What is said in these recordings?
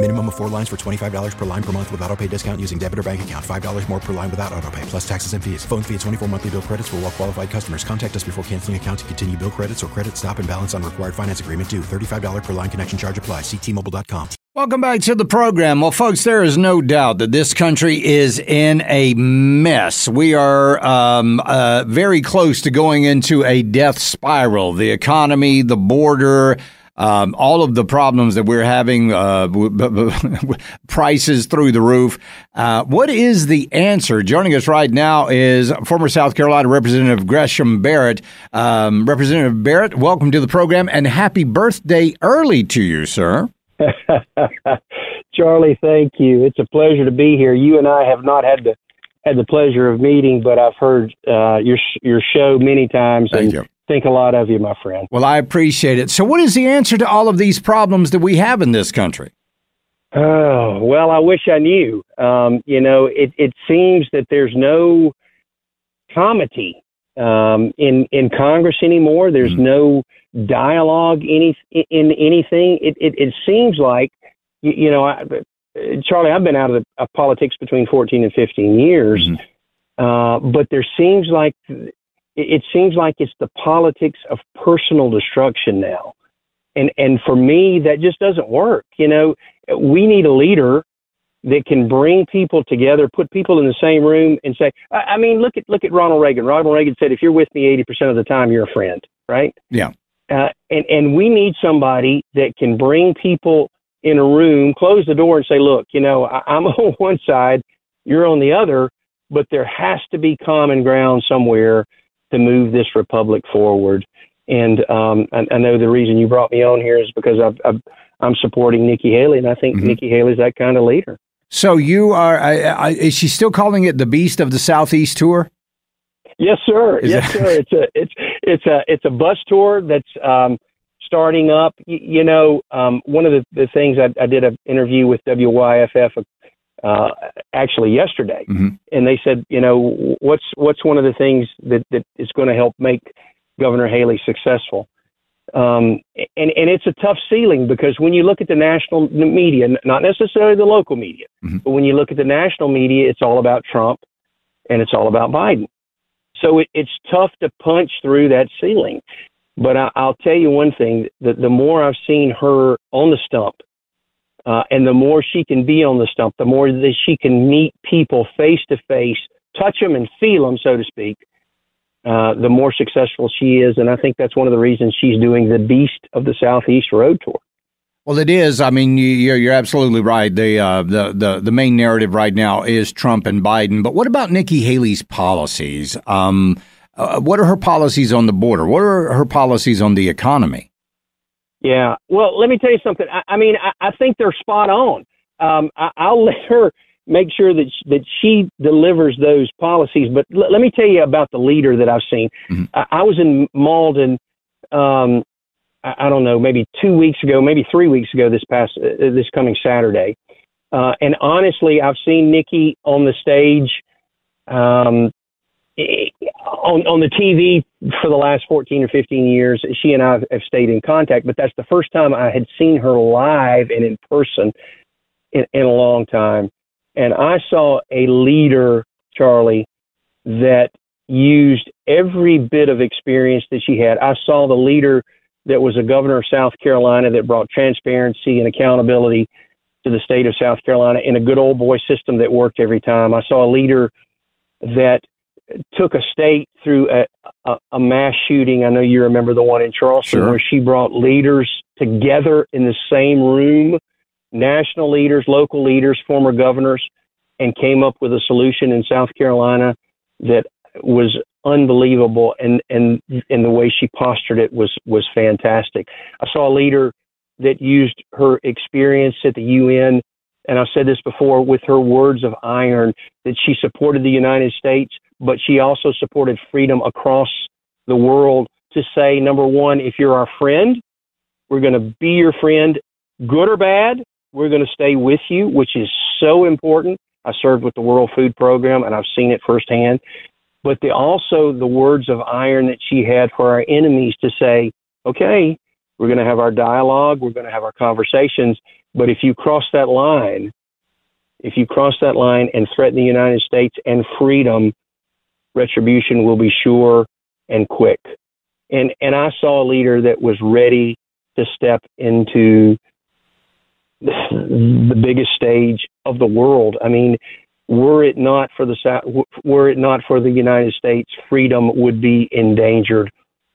Minimum of four lines for $25 per line per month with auto pay discount using debit or bank account. $5 more per line without auto pay, plus taxes and fees. Phone fee at 24 monthly bill credits for all well qualified customers. Contact us before canceling account to continue bill credits or credit stop and balance on required finance agreement due. $35 per line connection charge apply. Ctmobile.com. Welcome back to the program. Well, folks, there is no doubt that this country is in a mess. We are um, uh, very close to going into a death spiral. The economy, the border, um, all of the problems that we're having, uh, prices through the roof. Uh, what is the answer? Joining us right now is former South Carolina Representative Gresham Barrett. Um, Representative Barrett, welcome to the program and happy birthday early to you, sir. Charlie, thank you. It's a pleasure to be here. You and I have not had the had the pleasure of meeting, but I've heard uh, your your show many times. Thank and you. Think a lot of you, my friend. Well, I appreciate it. So, what is the answer to all of these problems that we have in this country? Oh well, I wish I knew. Um, you know, it it seems that there's no comity um, in in Congress anymore. There's Mm-hmm. no dialogue any in anything. It it, it seems like you, you know, I, Charlie. I've been out of, the, of politics between 14 and 15 years, Mm-hmm. uh, but there seems like it, it seems like it's the politics of personal destruction now, and and for me that just doesn't work. You know, we need a leader that can bring people together, put people in the same room, and say, I, I mean, look at look at Ronald Reagan. Ronald Reagan said, "If you're with me 80% of the time, you're a friend." Right? Yeah. Uh, and and we need somebody that can bring people in a room, close the door, and say, "Look, you know, I, I'm on one side, you're on the other, but there has to be common ground somewhere to move this republic forward." And um, I, I know the reason you brought me on here is because I've, I've, I'm supporting Nikki Haley, and I think Mhm. Nikki Haley's that kind of leader. So, you are, I, I, is she still calling it the Beast of the Southeast Tour? Yes, sir. Is yes, that- sir. It's a it's it's a it's a bus tour that's um, starting up. Y- you know, um, one of the, the things I, I did an interview with WYFF uh, actually yesterday, Mhm. and they said, you know, what's what's one of the things that that is going to help make Governor Haley successful. Um, and and it's a tough ceiling because when you look at the national media, not necessarily the local media, Mhm. but when you look at the national media, it's all about Trump and it's all about Biden. So it, it's tough to punch through that ceiling. But I, I'll tell you one thing: the, the more I've seen her on the stump, uh, and the more she can be on the stump, the more that she can meet people face to face, touch them and feel them, so to speak. Uh, the more successful she is, and I think that's one of the reasons she's doing the Beast of the Southeast Road Tour. Well, it is. I mean, you- you're, you're absolutely right. The, uh, the the the main narrative right now is Trump and Biden. But what about Nikki Haley's policies? Um, uh, what are her policies on the border? What are her policies on the economy? Yeah. Well, let me tell you something. I, I mean, I, I think they're spot on. Um, I, I'll let her make sure that sh- that she delivers those policies. But l- let me tell you about the leader that I've seen. Mhm. I, I was in Malden. Um, I, I don't know, maybe two weeks ago, maybe three weeks ago. This past uh, this coming Saturday. Uh, and honestly, I've seen Nikki on the stage. Um, on on the TV for the last 14 or 15 years, she and I have stayed in contact, but that's the first time I had seen her live and in person in, in a long time. And I saw a leader, Charlie, that used every bit of experience that she had. I saw the leader that was a governor of South Carolina that brought transparency and accountability to the state of South Carolina in a good old boy system that worked every time. I saw a leader that took a state through a, a, a mass shooting. I know you remember the one in Charleston Sure. where she brought leaders together in the same room, national leaders, local leaders, former governors, and came up with a solution in South Carolina that was unbelievable and and and the way she postured it was was fantastic. I saw a leader that used her experience at the UN and I've said this before with her words of iron that she supported the United States but she also supported freedom across the world to say number 1 if you're our friend we're going to be your friend good or bad we're going to stay with you which is so important. I served with the World Food Program and I've seen it firsthand. But the, also the words of iron that she had for our enemies to say, okay, we're going to have our dialogue, we're going to have our conversations, but if you cross that line, if you cross that line and threaten the United States and freedom, retribution will be sure and quick. And and I saw a leader that was ready to step into the biggest stage of the world. I mean, were it not for the were it not for the United States, freedom would be endangered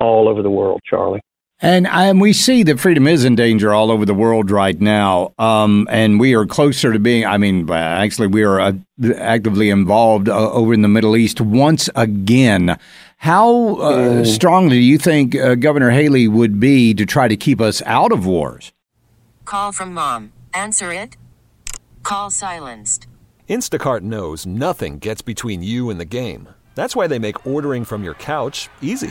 all over the world, Charlie. And, and we see that freedom is in danger all over the world right now. Um, and we are closer to being, I mean, actually, we are uh, actively involved uh, over in the Middle East once again. How uh, strongly do you think uh, Governor Haley would be to try to keep us out of wars? Call from mom. Answer it. Call silenced. Instacart knows nothing gets between you and the game. That's why they make ordering from your couch easy.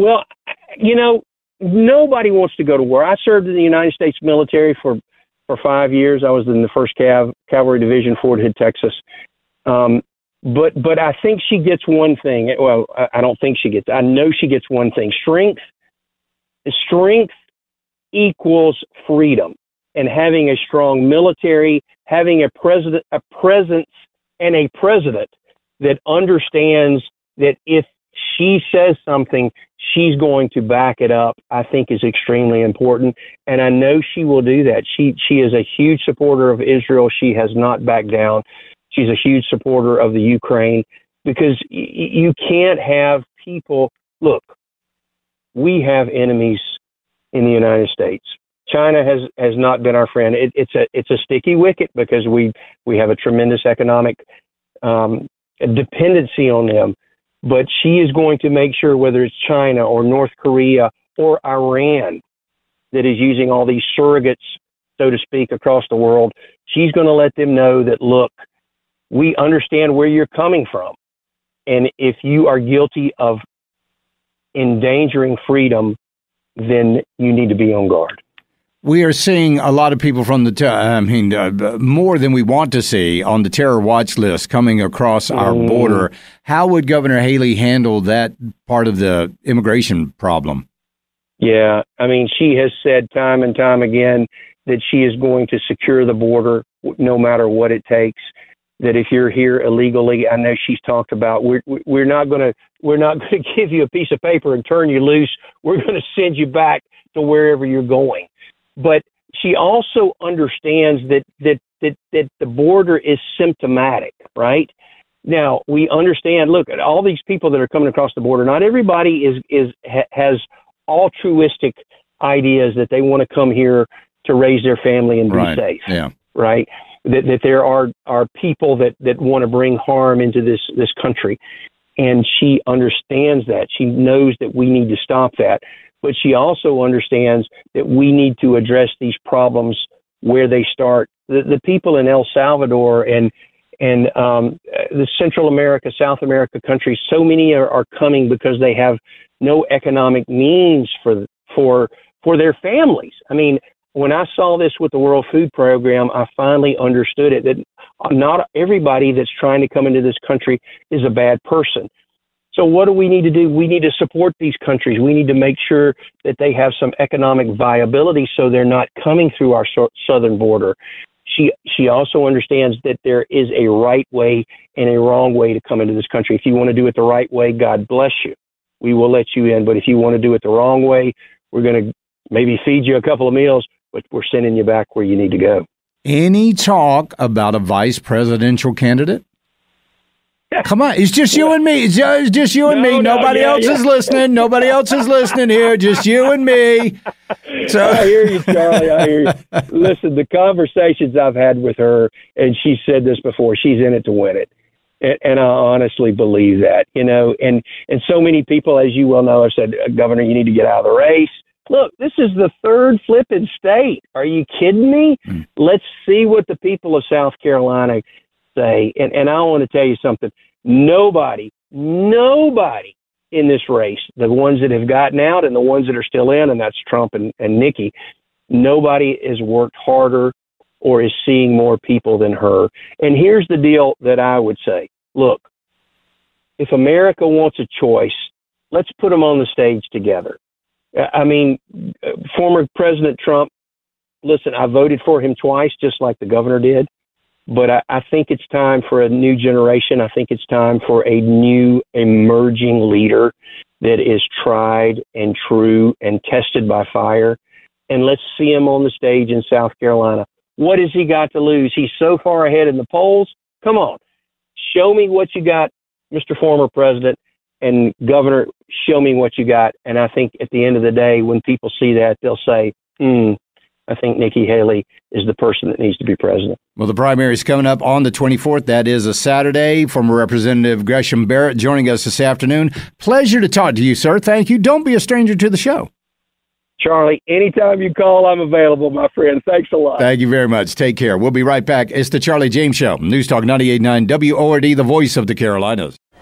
Well, you know, nobody wants to go to war. I served in the United States military for for five years. I was in the First Cav Cavalry Division, Fort Hood, Texas. Um, but but I think she gets one thing. Well, I, I don't think she gets. I know she gets one thing. Strength. Strength equals freedom, and having a strong military, having a president, a presence, and a president that understands that if she says something, she's going to back it up, I think is extremely important. And I know she will do that. She she is a huge supporter of Israel. She has not backed down. She's a huge supporter of the Ukraine because y- you can't have people look, we have enemies in the United States. China has has not been our friend. It, it's a it's a sticky wicket because we we have a tremendous economic um, dependency on them but she is going to make sure whether it's China or North Korea or Iran that is using all these surrogates, so to speak, across the world, she's going to let them know that, look, we understand where you're coming from. And if you are guilty of endangering freedom, then you need to be on guard. We are seeing a lot of people from the, ter- I mean, uh, more than we want to see on the terror watch list coming across our Mm. border. How would Governor Haley handle that part of the immigration problem? Yeah, I mean, she has said time and time again that she is going to secure the border no matter what it takes. That if you're here illegally, I know she's talked about we're we're not going to we're not going to give you a piece of paper and turn you loose. We're going to send you back to wherever you're going. But she also understands that that that that the border is symptomatic, right? Now we understand. Look at all these people that are coming across the border. Not everybody is is ha, has altruistic ideas that they want to come here to raise their family and be Right. safe. Yeah. Right. That that there are are people that that want to bring harm into this this country, and she understands that. She knows that we need to stop that, but she also understands that we need to address these problems where they start. The, the people in El Salvador and and um, the Central America, South America countries, so many are, are coming because they have no economic means for for for their families. I mean, when I saw this with the World Food Program, I finally understood it that not everybody that's trying to come into this country is a bad person. So what do we need to do? We need to support these countries. We need to make sure that they have some economic viability so they're not coming through our so- southern border. She she also understands that there is a right way and a wrong way to come into this country. If you want to do it the right way, God bless you. We will let you in. But if you want to do it the wrong way, we're going to maybe feed you a couple of meals, but we're sending you back where you need to go. Any talk about a vice presidential candidate? Come on, it's just you and me. It's just, it's just you and No, me. no, Nobody yeah, else yeah. is listening. Nobody else is listening here. Just you and me. So I hear you, Charlie. I hear you. Listen, the conversations I've had with her, and she said this before, she's in it to win it. And, and I honestly believe that, you know, and, and so many people, as you well know, have said, uh, Governor, you need to get out of the race. Look, this is the third flipping state. Are you kidding me? Mm. Let's see what the people of South Carolina say. And, and I want to tell you something. Nobody, nobody in this race, the ones that have gotten out and the ones that are still in, and that's Trump and, and Nikki, nobody has worked harder or is seeing more people than her. And here's the deal that I would say look, if America wants a choice, let's put them on the stage together. I mean, former President Trump, listen, I voted for him twice, just like the governor did. But I, I think it's time for a new generation. I think it's time for a new emerging leader that is tried and true and tested by fire. And let's see him on the stage in South Carolina. What has he got to lose? He's so far ahead in the polls. Come on. Show me what you got, Mr. Former President and Governor. Show me what you got. And I think at the end of the day, when people see that, they'll say, hmm, I think Nikki Haley is the person that needs to be president. Well, the primary is coming up on the 24th. That is a Saturday. Former Representative Gresham Barrett joining us this afternoon. Pleasure to talk to you, sir. Thank you. Don't be a stranger to the show. Charlie, anytime you call, I'm available, my friend. Thanks a lot. Thank you very much. Take care. We'll be right back. It's the Charlie James Show. News Talk 98.9 WORD, the voice of the Carolinas.